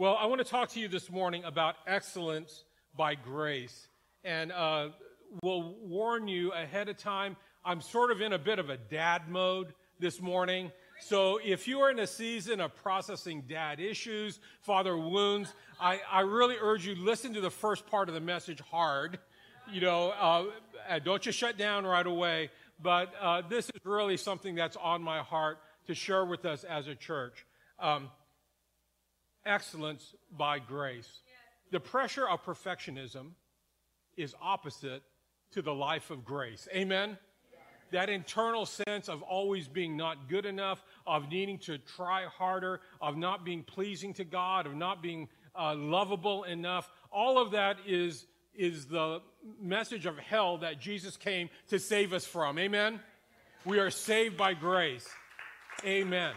Well, I want to talk to you this morning about excellence by grace. And uh, we'll warn you ahead of time. I'm sort of in a bit of a dad mode this morning. So if you are in a season of processing dad issues, father wounds, I, I really urge you listen to the first part of the message hard. You know, uh, don't just shut down right away. But uh, this is really something that's on my heart to share with us as a church. Um, excellence by grace. The pressure of perfectionism is opposite to the life of grace. Amen? That internal sense of always being not good enough, of needing to try harder, of not being pleasing to God, of not being uh, lovable enough, all of that is, is the message of hell that Jesus came to save us from. Amen? We are saved by grace. Amen.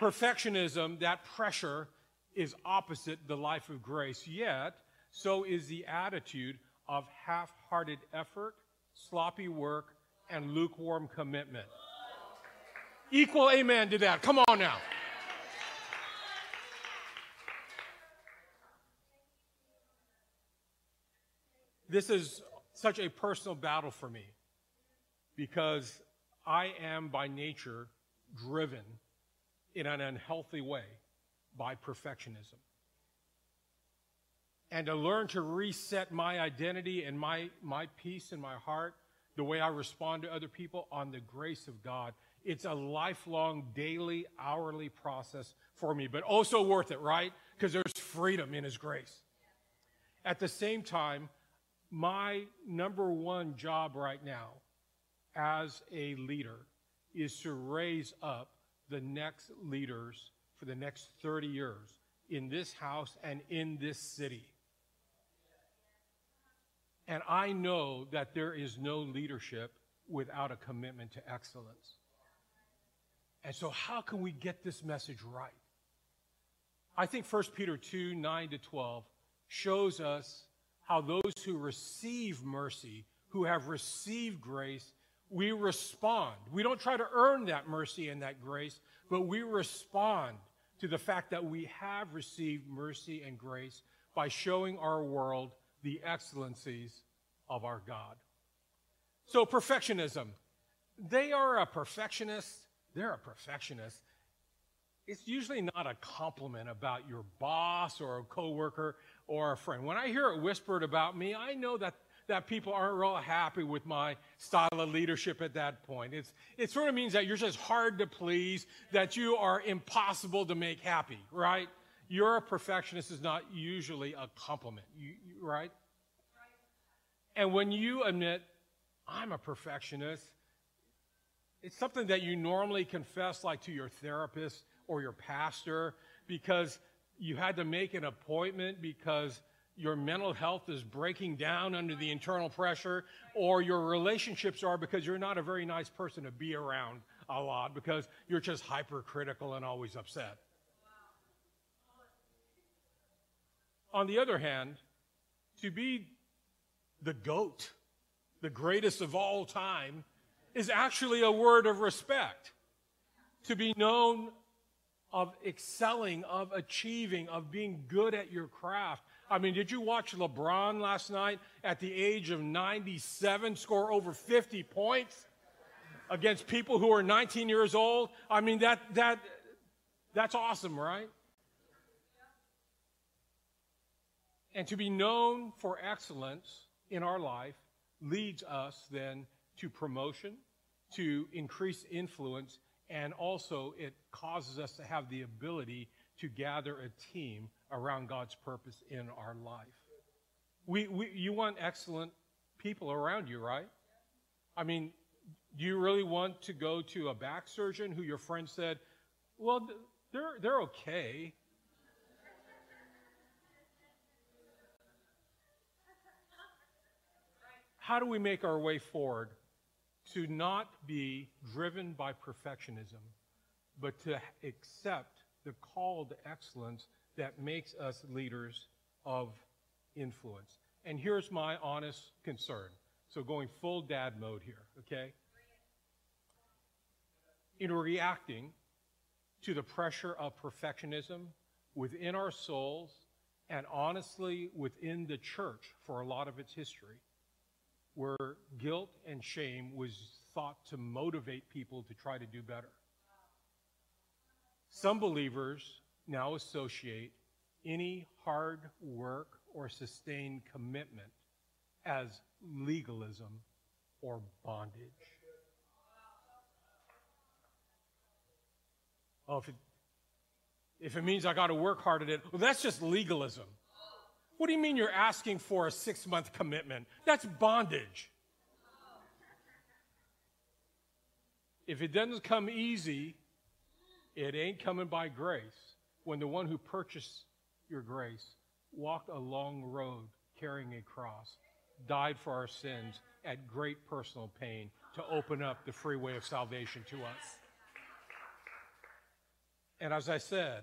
Perfectionism, that pressure, is opposite the life of grace. Yet, so is the attitude of half hearted effort, sloppy work, and lukewarm commitment. Equal amen to that. Come on now. This is such a personal battle for me because I am by nature driven in an unhealthy way by perfectionism. And to learn to reset my identity and my, my peace in my heart, the way I respond to other people on the grace of God. It's a lifelong, daily, hourly process for me, but also worth it, right? Because there's freedom in His grace. At the same time, my number one job right now as a leader is to raise up the next leaders for the next 30 years in this house and in this city. And I know that there is no leadership without a commitment to excellence. And so, how can we get this message right? I think 1 Peter 2 9 to 12 shows us how those who receive mercy, who have received grace, we respond. We don't try to earn that mercy and that grace, but we respond to the fact that we have received mercy and grace by showing our world the excellencies of our God. So, perfectionism. They are a perfectionist. They're a perfectionist. It's usually not a compliment about your boss or a coworker or a friend. When I hear it whispered about me, I know that that people aren't real happy with my style of leadership at that point. It's, it sort of means that you're just hard to please, that you are impossible to make happy, right? You're a perfectionist is not usually a compliment, you, you, right? And when you admit, I'm a perfectionist, it's something that you normally confess like to your therapist or your pastor because you had to make an appointment because your mental health is breaking down under the internal pressure, or your relationships are because you're not a very nice person to be around a lot because you're just hypercritical and always upset. On the other hand, to be the goat, the greatest of all time, is actually a word of respect. To be known of excelling, of achieving, of being good at your craft, I mean, did you watch LeBron last night at the age of 97 score over 50 points against people who are 19 years old? I mean, that, that, that's awesome, right? And to be known for excellence in our life leads us then to promotion, to increased influence, and also it causes us to have the ability to gather a team around God's purpose in our life. We, we, you want excellent people around you, right? I mean, do you really want to go to a back surgeon who your friend said, well, they're, they're okay? How do we make our way forward to not be driven by perfectionism, but to accept the call to excellence that makes us leaders of influence. And here's my honest concern. So, going full dad mode here, okay? In reacting to the pressure of perfectionism, within our souls and honestly within the church for a lot of its history, where guilt and shame was thought to motivate people to try to do better. Some believers now associate any hard work or sustained commitment as legalism or bondage. Oh, if it, if it means I got to work hard at it, well, that's just legalism. What do you mean you're asking for a six month commitment? That's bondage. If it doesn't come easy, it ain't coming by grace. When the one who purchased your grace walked a long road carrying a cross, died for our sins at great personal pain to open up the free way of salvation to us. And as I said,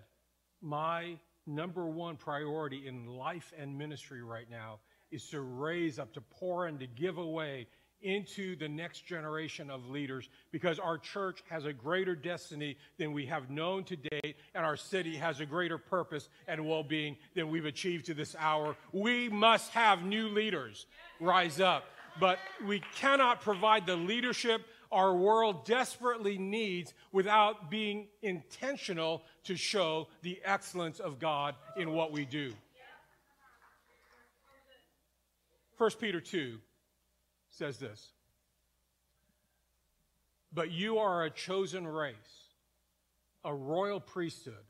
my number one priority in life and ministry right now is to raise up, to pour and to give away into the next generation of leaders because our church has a greater destiny than we have known to date, and our city has a greater purpose and well being than we've achieved to this hour. We must have new leaders rise up, but we cannot provide the leadership our world desperately needs without being intentional to show the excellence of God in what we do. 1 Peter 2 says this But you are a chosen race, a royal priesthood,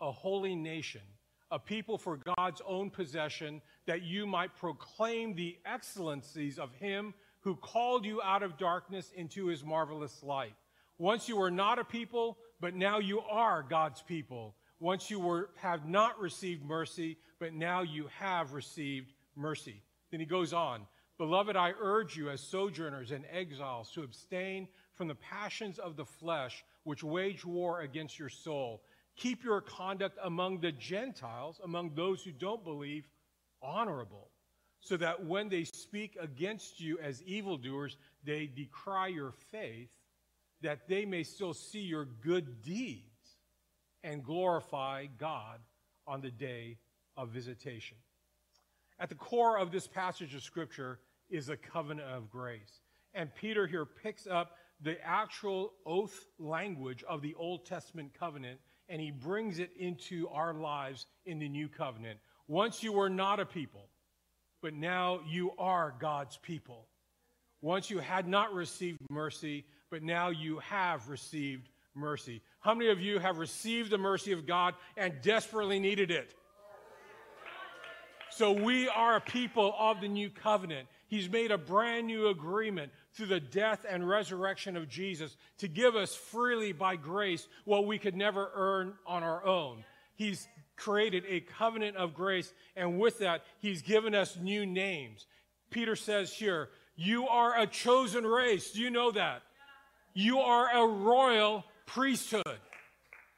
a holy nation, a people for God's own possession, that you might proclaim the excellencies of Him who called you out of darkness into his marvelous light. Once you were not a people, but now you are God's people. Once you were, have not received mercy, but now you have received mercy. Then he goes on, Beloved, I urge you as sojourners and exiles to abstain from the passions of the flesh which wage war against your soul. Keep your conduct among the Gentiles, among those who don't believe, honorable so that when they speak against you as evildoers, they decry your faith, that they may still see your good deeds and glorify God on the day of visitation. At the core of this passage of Scripture is a covenant of grace. And Peter here picks up the actual oath language of the Old Testament covenant and he brings it into our lives in the new covenant. Once you were not a people, but now you are God's people. Once you had not received mercy, but now you have received mercy. How many of you have received the mercy of God and desperately needed it? So we are a people of the new covenant. He's made a brand new agreement through the death and resurrection of Jesus to give us freely by grace what we could never earn on our own. He's created a covenant of grace, and with that, he's given us new names. Peter says here, You are a chosen race. Do you know that? You are a royal priesthood.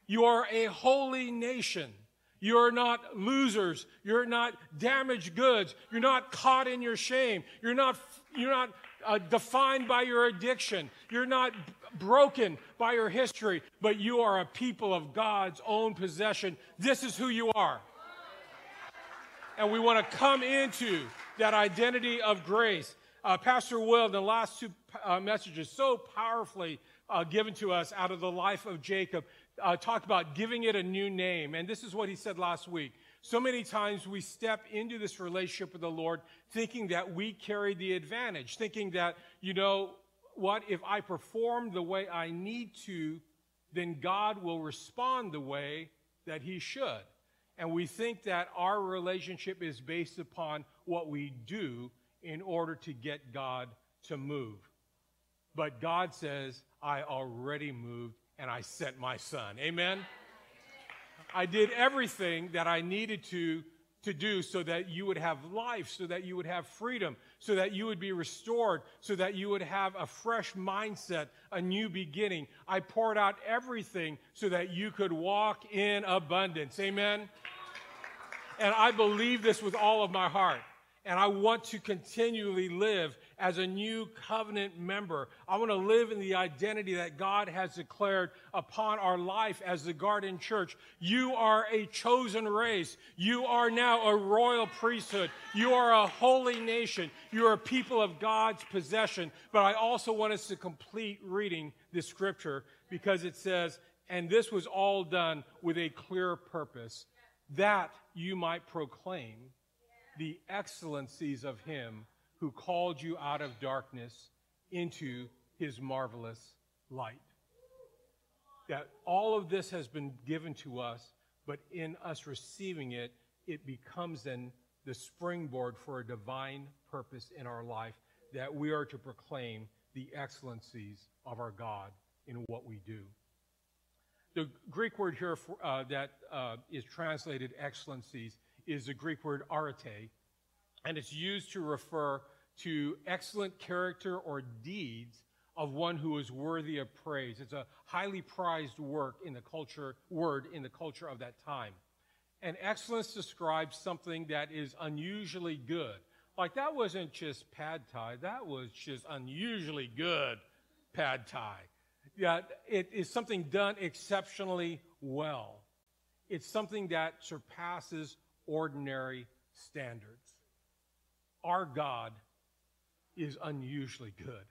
You are a holy nation. You're not losers. You're not damaged goods. You're not caught in your shame. You're not, you're not uh, defined by your addiction. You're not broken by your history, but you are a people of God's own possession. This is who you are. And we want to come into that identity of grace. Uh, Pastor Will, the last two uh, messages, so powerfully uh, given to us out of the life of Jacob, uh, talked about giving it a new name. And this is what he said last week. So many times we step into this relationship with the Lord thinking that we carry the advantage, thinking that, you know, what if I perform the way I need to, then God will respond the way that He should. And we think that our relationship is based upon what we do in order to get God to move. But God says, I already moved and I sent my son. Amen? I did everything that I needed to to do so that you would have life, so that you would have freedom, so that you would be restored, so that you would have a fresh mindset, a new beginning. I poured out everything so that you could walk in abundance. Amen? And I believe this with all of my heart. And I want to continually live as a new covenant member. I want to live in the identity that God has declared upon our life as the Garden Church. You are a chosen race. You are now a royal priesthood. You are a holy nation. You are a people of God's possession. But I also want us to complete reading the scripture because it says, and this was all done with a clear purpose that you might proclaim the excellencies of him who called you out of darkness into his marvelous light. That all of this has been given to us, but in us receiving it, it becomes then the springboard for a divine purpose in our life that we are to proclaim the excellencies of our God in what we do. The Greek word here for, uh, that uh, is translated excellencies is the Greek word arete, and it's used to refer to excellent character or deeds of one who is worthy of praise. It's a highly prized work in the culture, word in the culture of that time. And excellence describes something that is unusually good. Like that wasn't just pad thai, that was just unusually good pad thai. Yeah, it is something done exceptionally well. It's something that surpasses ordinary standards. Our God is unusually good.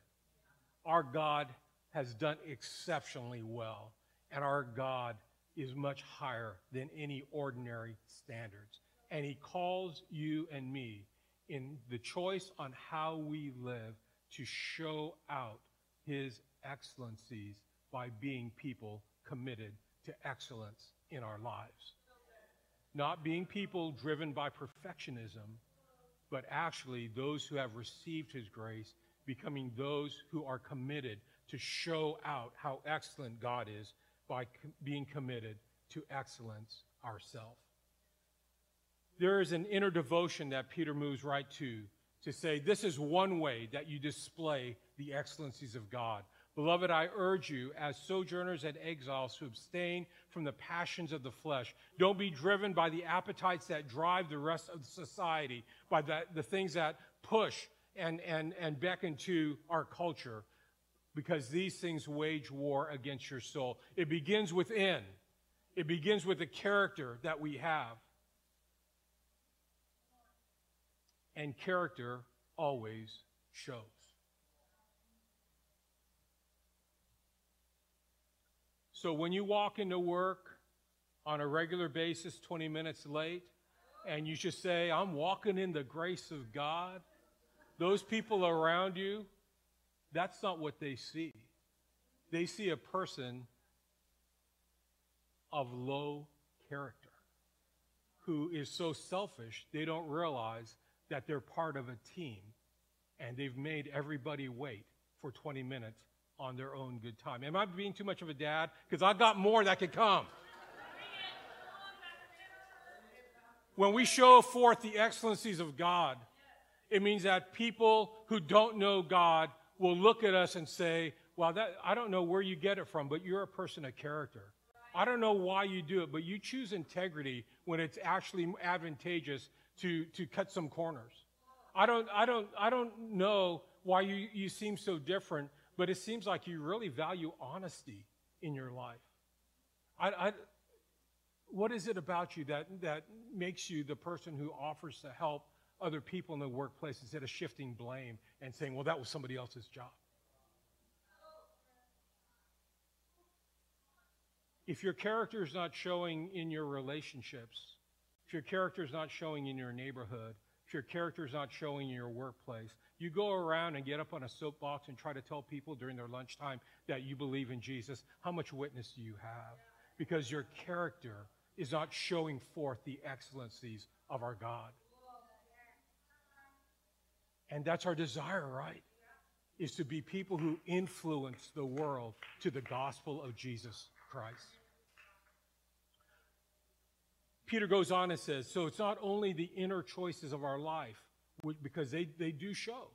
Our God has done exceptionally well, and our God is much higher than any ordinary standards. And He calls you and me in the choice on how we live to show out His excellencies by being people committed to excellence in our lives not being people driven by perfectionism, but actually those who have received his grace, becoming those who are committed to show out how excellent God is by com- being committed to excellence ourselves. There is an inner devotion that Peter moves right to to say this is one way that you display the excellencies of God. Beloved, I urge you, as sojourners and exiles, to abstain from the passions of the flesh. Don't be driven by the appetites that drive the rest of society, by the, the things that push and, and, and beckon to our culture, because these things wage war against your soul. It begins within, it begins with the character that we have. And character always shows. So when you walk into work on a regular basis 20 minutes late, and you just say, I'm walking in the grace of God, those people around you, that's not what they see. They see a person of low character who is so selfish they don't realize that they're part of a team and they've made everybody wait for 20 minutes on their own good time. Am I being too much of a dad? Because I've got more that could come. When we show forth the excellencies of God, it means that people who don't know God will look at us and say, Well, that, I don't know where you get it from, but you're a person of character. I don't know why you do it, but you choose integrity when it's actually advantageous to, to cut some corners. I don't, I don't, I don't know why you, you seem so different, but it seems like you really value honesty in your life. I, I, what is it about you that, that makes you the person who offers to help other people in the workplace instead of shifting blame and saying, well, that was somebody else's job? If your character is not showing in your relationships, if your character is not showing in your neighborhood, your character is not showing in your workplace, you go around and get up on a soapbox and try to tell people during their lunchtime that you believe in Jesus. How much witness do you have? Because your character is not showing forth the excellencies of our God. And that's our desire, right? Is to be people who influence the world to the gospel of Jesus Christ. Peter goes on and says, so it's not only the inner choices of our life, because they, they do show,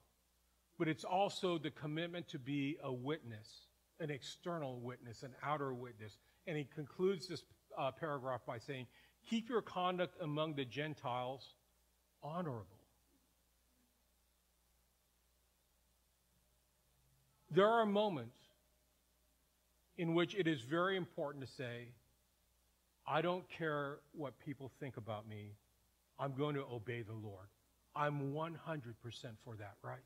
but it's also the commitment to be a witness, an external witness, an outer witness. And he concludes this uh, paragraph by saying, keep your conduct among the Gentiles honorable. There are moments in which it is very important to say, I don't care what people think about me. I'm going to obey the Lord. I'm 100% for that, right?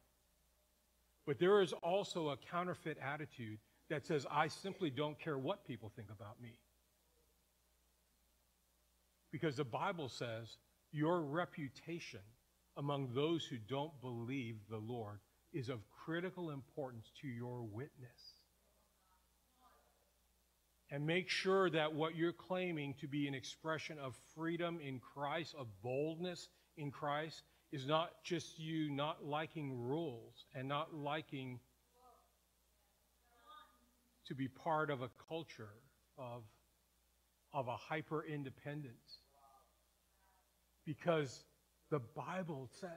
But there is also a counterfeit attitude that says, I simply don't care what people think about me. Because the Bible says your reputation among those who don't believe the Lord is of critical importance to your witness. And make sure that what you're claiming to be an expression of freedom in Christ, of boldness in Christ, is not just you not liking rules and not liking to be part of a culture of, of a hyper independence. Because the Bible says,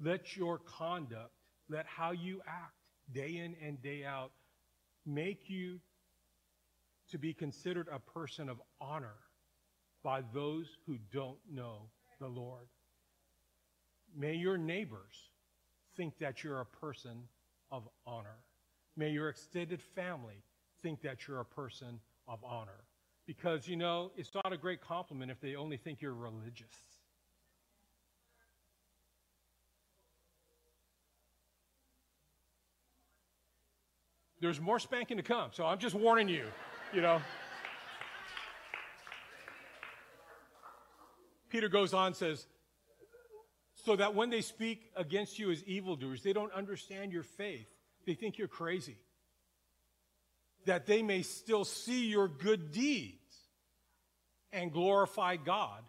let your conduct, let how you act day in and day out make you to be considered a person of honor by those who don't know the Lord. May your neighbors think that you're a person of honor. May your extended family think that you're a person of honor. Because, you know, it's not a great compliment if they only think you're religious. There's more spanking to come, so I'm just warning you, you know. Peter goes on says, so that when they speak against you as evildoers, they don't understand your faith. They think you're crazy. That they may still see your good deeds and glorify God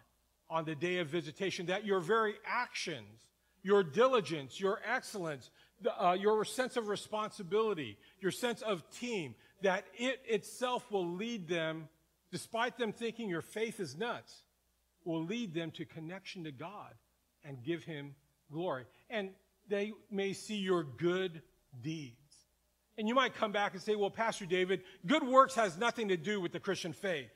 on the day of visitation. That your very actions, your diligence, your excellence, uh, your sense of responsibility, your sense of team, that it itself will lead them, despite them thinking your faith is nuts, will lead them to connection to God and give him glory. And they may see your good deeds. And you might come back and say, well, Pastor David, good works has nothing to do with the Christian faith.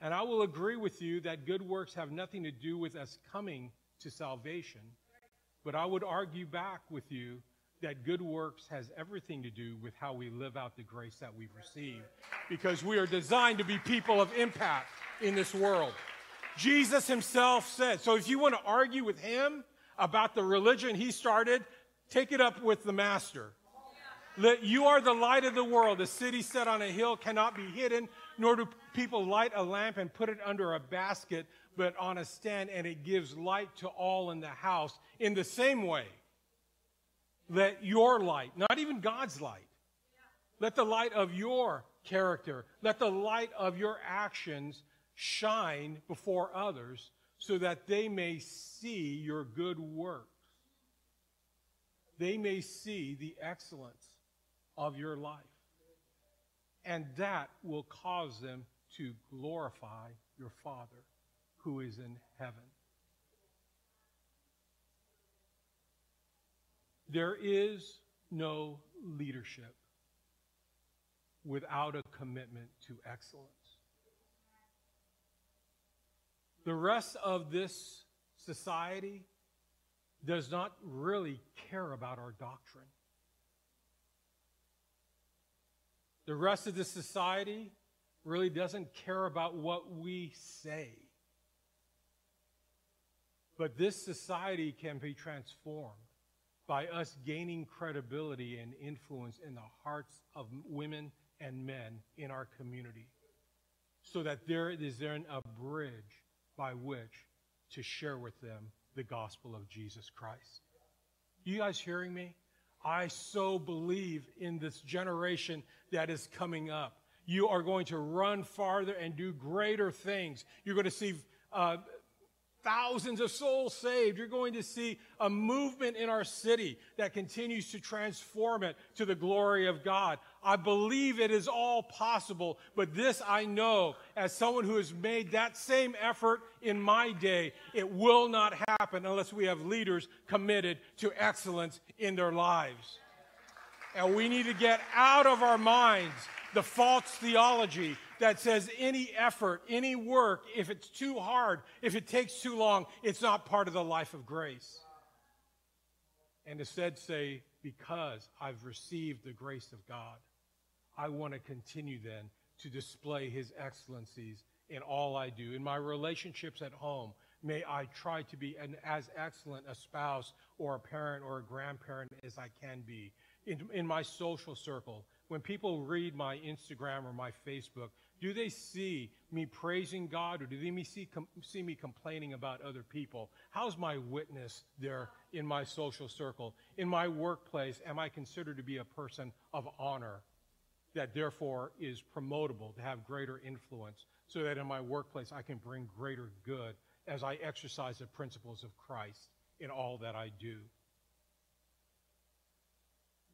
And I will agree with you that good works have nothing to do with us coming to salvation. But I would argue back with you that good works has everything to do with how we live out the grace that we've received. Because we are designed to be people of impact in this world. Jesus himself said. So if you want to argue with him about the religion he started, take it up with the master. Let, you are the light of the world. A city set on a hill cannot be hidden, nor do people light a lamp and put it under a basket, but on a stand, and it gives light to all in the house. In the same way, let your light, not even God's light, let the light of your character, let the light of your actions shine before others so that they may see your good works. They may see the excellence of your life. And that will cause them to glorify your Father who is in heaven. There is no leadership without a commitment to excellence. The rest of this society does not really care about our doctrine. The rest of the society really doesn't care about what we say. But this society can be transformed by us gaining credibility and influence in the hearts of women and men in our community so that there is then a bridge by which to share with them the gospel of Jesus Christ. You guys hearing me? I so believe in this generation that is coming up. You are going to run farther and do greater things. You're going to see uh, thousands of souls saved. You're going to see a movement in our city that continues to transform it to the glory of God. I believe it is all possible, but this I know as someone who has made that same effort in my day, it will not happen unless we have leaders committed to excellence in their lives. And we need to get out of our minds the false theology that says any effort, any work, if it's too hard, if it takes too long, it's not part of the life of grace. and instead say, Because I've received the grace of God, I want to continue then to display his excellencies in all I do. In my relationships at home, may I try to be an, as excellent a spouse or a parent or a grandparent as I can be. In, in my social circle, when people read my Instagram or my Facebook, do they see me praising God or do they see, com, see me complaining about other people? How's my witness there in my social circle? In my workplace, am I considered to be a person of honor that therefore is promotable to have greater influence so that in my workplace I can bring greater good as I exercise the principles of Christ in all that I do?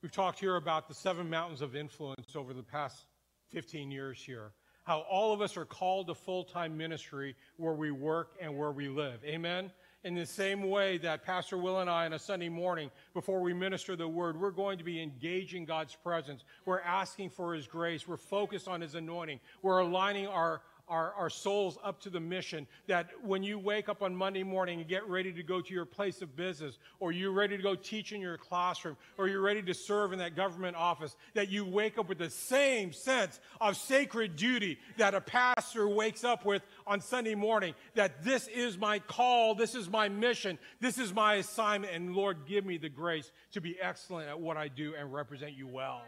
We've talked here about the seven mountains of influence over the past 15 years here how all of us are called to full time ministry where we work and where we live. Amen? In the same way that Pastor Will and I on a Sunday morning, before we minister the word, we're going to be engaging God's presence. We're asking for His grace. We're focused on His anointing. We're aligning our, our, our souls up to the mission that when you wake up on Monday morning and get ready to go to your place of business, or you're ready to go teach in your classroom, or you're ready to serve in that government office, that you wake up with the same sense of sacred duty that a pastor wakes up with on Sunday morning, that this is my call, this is my mission, this is my assignment, and Lord, give me the grace to be excellent at what I do and represent you well.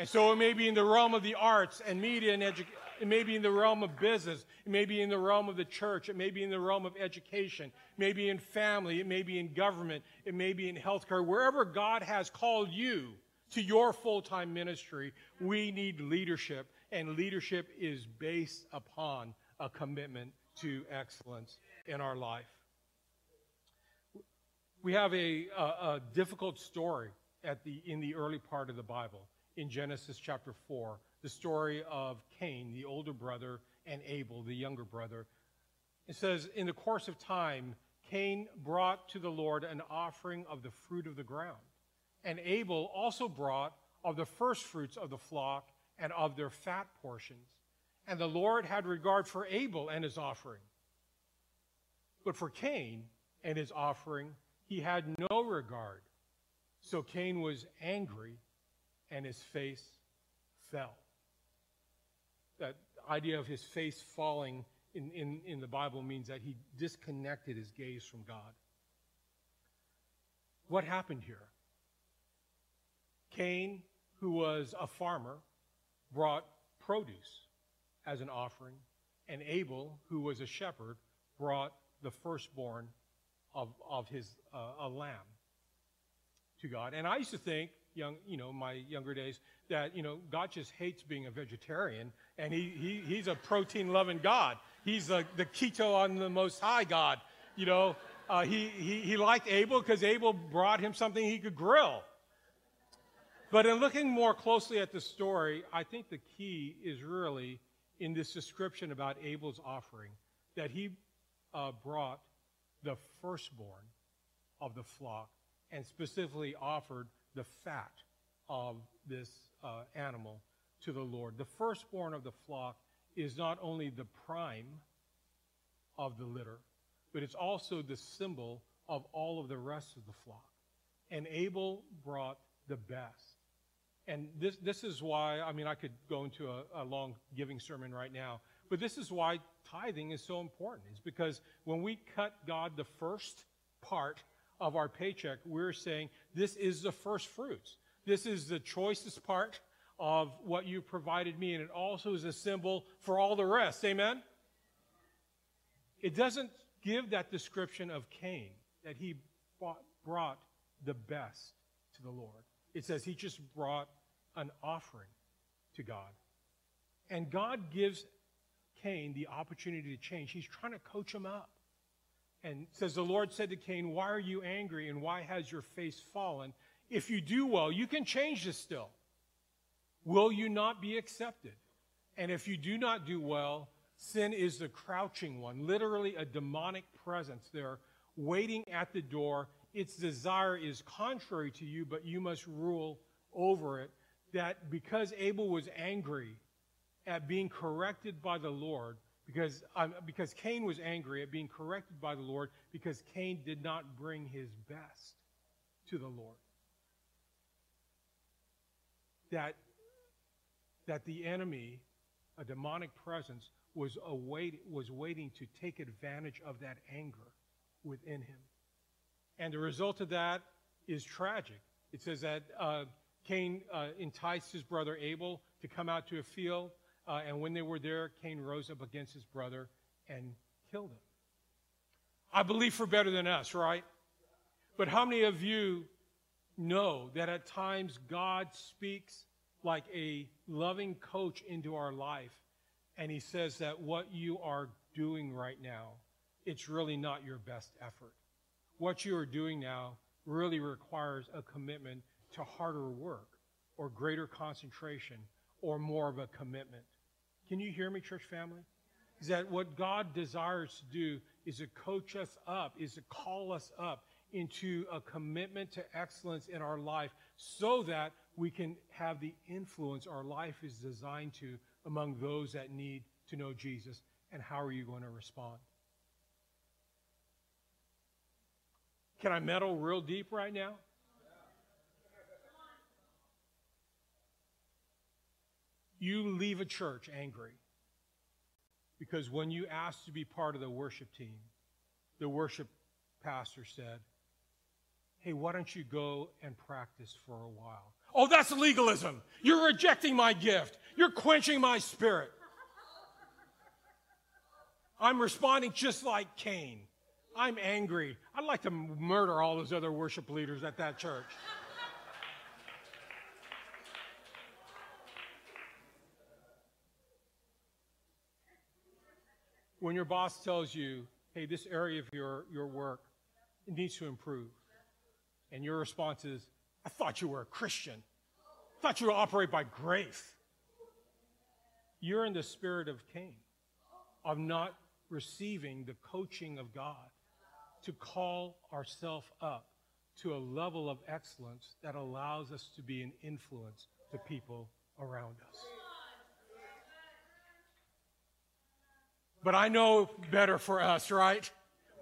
And so it may be in the realm of the arts and media and education it may be in the realm of business. It may be in the realm of the church. It may be in the realm of education. It may be in family. It may be in government. It may be in healthcare. Wherever God has called you to your full time ministry, we need leadership. And leadership is based upon a commitment to excellence in our life. We have a, a, a difficult story at the, in the early part of the Bible in Genesis chapter 4 the story of Cain, the older brother, and Abel, the younger brother. It says, In the course of time, Cain brought to the Lord an offering of the fruit of the ground. And Abel also brought of the first fruits of the flock and of their fat portions. And the Lord had regard for Abel and his offering. But for Cain and his offering, he had no regard. So Cain was angry and his face fell that idea of his face falling in, in, in the Bible means that he disconnected his gaze from God. What happened here? Cain, who was a farmer, brought produce as an offering, and Abel, who was a shepherd, brought the firstborn of, of his uh, a lamb to God. And I used to think, young, you know, my younger days, that you know God just hates being a vegetarian, and he, he he's a protein loving God. He's a, the keto on the Most High God. You know, uh, he, he he liked Abel because Abel brought him something he could grill. But in looking more closely at the story, I think the key is really in this description about Abel's offering that he uh, brought the firstborn of the flock and specifically offered the fat of this uh, animal to the Lord. The firstborn of the flock is not only the prime of the litter, but it's also the symbol of all of the rest of the flock. And Abel brought the best. And this, this is why, I mean, I could go into a, a long giving sermon right now, but this is why tithing is so important. It's because when we cut God the first part of our paycheck, we're saying this is the first fruits. This is the choicest part of what you provided me, and it also is a symbol for all the rest. Amen? It doesn't give that description of Cain, that he bought, brought the best to the Lord. It says he just brought an offering to God. And God gives Cain the opportunity to change. He's trying to coach him up. And says, The Lord said to Cain, Why are you angry and why has your face fallen? If you do well, you can change this still. Will you not be accepted? And if you do not do well, sin is the crouching one, literally a demonic presence there waiting at the door. Its desire is contrary to you, but you must rule over it. That because Abel was angry at being corrected by the Lord, because, um, because Cain was angry at being corrected by the Lord, because Cain did not bring his best to the Lord. That, that the enemy, a demonic presence, was, await, was waiting to take advantage of that anger within him. And the result of that is tragic. It says that uh, Cain uh, enticed his brother Abel to come out to a field, uh, and when they were there, Cain rose up against his brother and killed him. I believe for better than us, right? But how many of you know that at times God speaks like a loving coach into our life, and He says that what you are doing right now, it's really not your best effort. What you are doing now really requires a commitment to harder work or greater concentration or more of a commitment. Can you hear me, church family? Is that what God desires to do is to coach us up, is to call us up into a commitment to excellence in our life so that we can have the influence our life is designed to among those that need to know Jesus. And how are you going to respond? Can I meddle real deep right now? You leave a church angry because when you asked to be part of the worship team, the worship pastor said, Hey, why don't you go and practice for a while? Oh, that's legalism. You're rejecting my gift. You're quenching my spirit. I'm responding just like Cain. I'm angry. I'd like to murder all those other worship leaders at that church. When your boss tells you, hey, this area of your, your work needs to improve, and your response is, I thought you were a Christian. I thought you would operate by grace. You're in the spirit of Cain, of not receiving the coaching of God to call ourselves up to a level of excellence that allows us to be an influence to people around us. But I know better for us, right?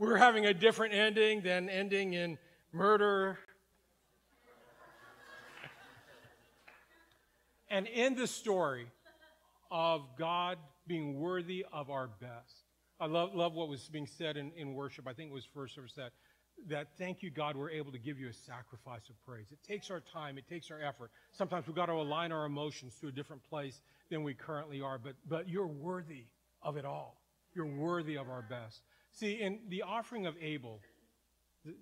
We're having a different ending than ending in murder. and in the story of God being worthy of our best. I love, love what was being said in, in worship. I think it was first service that, that thank you, God, we're able to give you a sacrifice of praise. It takes our time, it takes our effort. Sometimes we've got to align our emotions to a different place than we currently are, but, but you're worthy of it all. You're worthy of our best. See, in the offering of Abel,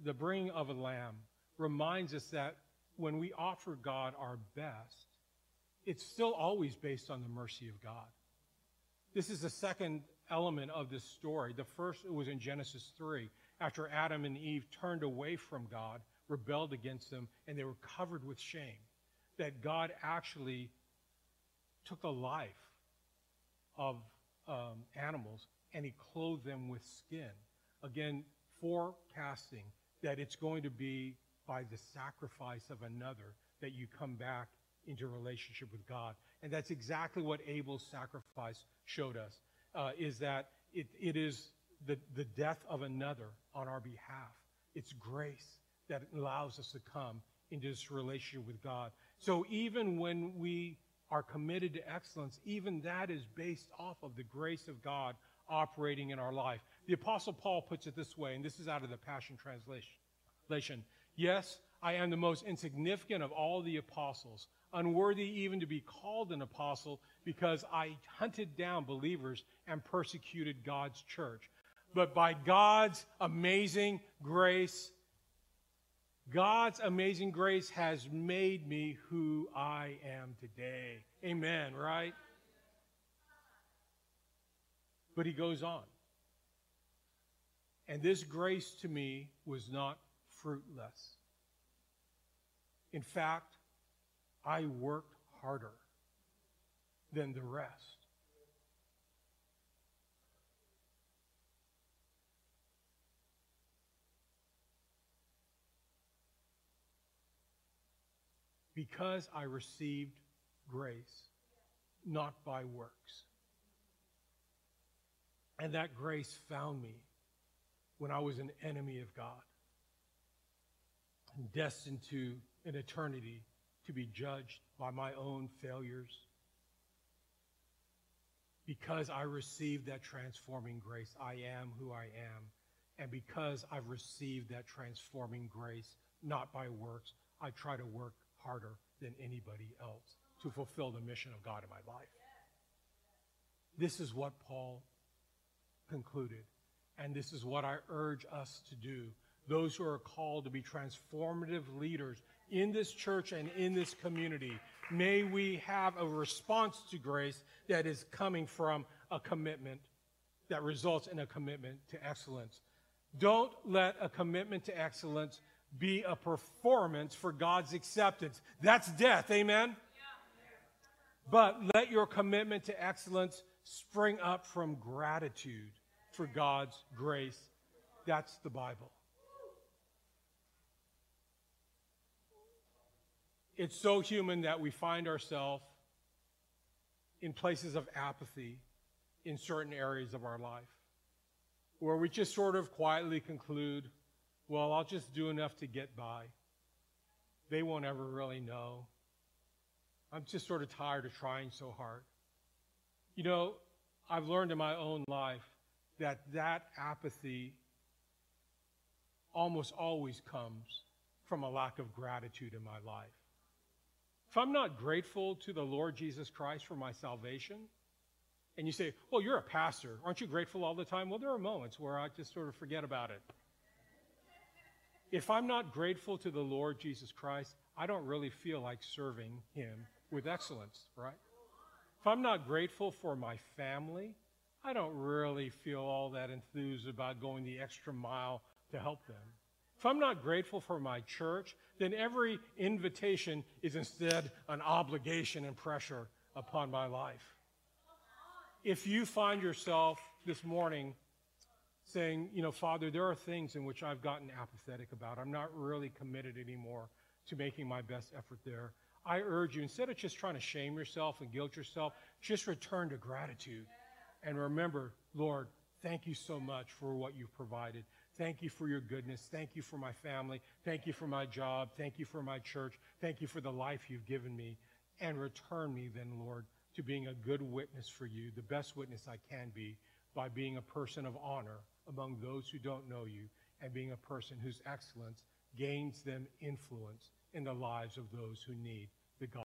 the, bringing of a lamb reminds us that when we offer God our best, it's still always based on the mercy of God. This is the second element of this story. The first was in Genesis 3, after Adam and Eve turned away from God, rebelled against him, and they were covered with shame. That God actually took the life of um, animals and he clothed them with skin. Again, forecasting that it's going to be by the sacrifice of another that you come back into relationship with God. And that's exactly what Abel's sacrifice showed us, uh, is that it, it is the, the death of another on our behalf. It's grace that allows us to come into this relationship with God. So even when we are committed to excellence, even that is based off of the grace of God operating in our life. The Apostle Paul puts it this way, and this is out of the Passion Translation. Yes, I am the most insignificant of all the apostles, unworthy even to be called an apostle because I hunted down believers and persecuted God's church. But by God's amazing grace, God's amazing grace has made me who I am today. Amen, right? But he goes on. And this grace to me was not fruitless. In fact, I worked harder than the rest. Because I received grace, not by works. And that grace found me when I was an enemy of God. destined to an eternity to be judged by my own failures because I received that transforming grace, I am who I am. And because I've received that transforming grace, not by works, I try to work harder than anybody else to fulfill the mission of God in my life. This is what Paul concluded. And this is what I urge us to do. Those who are called to be transformative leaders in this church and in this community, may we have a response to grace that is coming from a commitment that results in a commitment to excellence. Don't let a commitment to excellence be a performance for God's acceptance. That's death, amen? But let your commitment to excellence spring up from gratitude for God's grace. That's the Bible. It's so human that we find ourselves in places of apathy in certain areas of our life where we just sort of quietly conclude, well, I'll just do enough to get by. They won't ever really know. I'm just sort of tired of trying so hard. You know, I've learned in my own life that that apathy almost always comes from a lack of gratitude in my life. If I'm not grateful to the Lord Jesus Christ for my salvation, and you say, well, you're a pastor. Aren't you grateful all the time? Well, there are moments where I just sort of forget about it. If I'm not grateful to the Lord Jesus Christ, I don't really feel like serving him with excellence, right? If I'm not grateful for my family, I don't really feel all that enthused about going the extra mile to help them. If I'm not grateful for my church, then every invitation is instead an obligation and pressure upon my life. If you find yourself this morning saying, you know, Father, there are things in which I've gotten apathetic about, I'm not really committed anymore to making my best effort there, I urge you, instead of just trying to shame yourself and guilt yourself, just return to gratitude. And remember, Lord, thank you so much for what you've provided. Thank you for your goodness. Thank you for my family. Thank you for my job. Thank you for my church. Thank you for the life you've given me. And return me then, Lord, to being a good witness for you, the best witness I can be, by being a person of honor among those who don't know you and being a person whose excellence gains them influence in the lives of those who need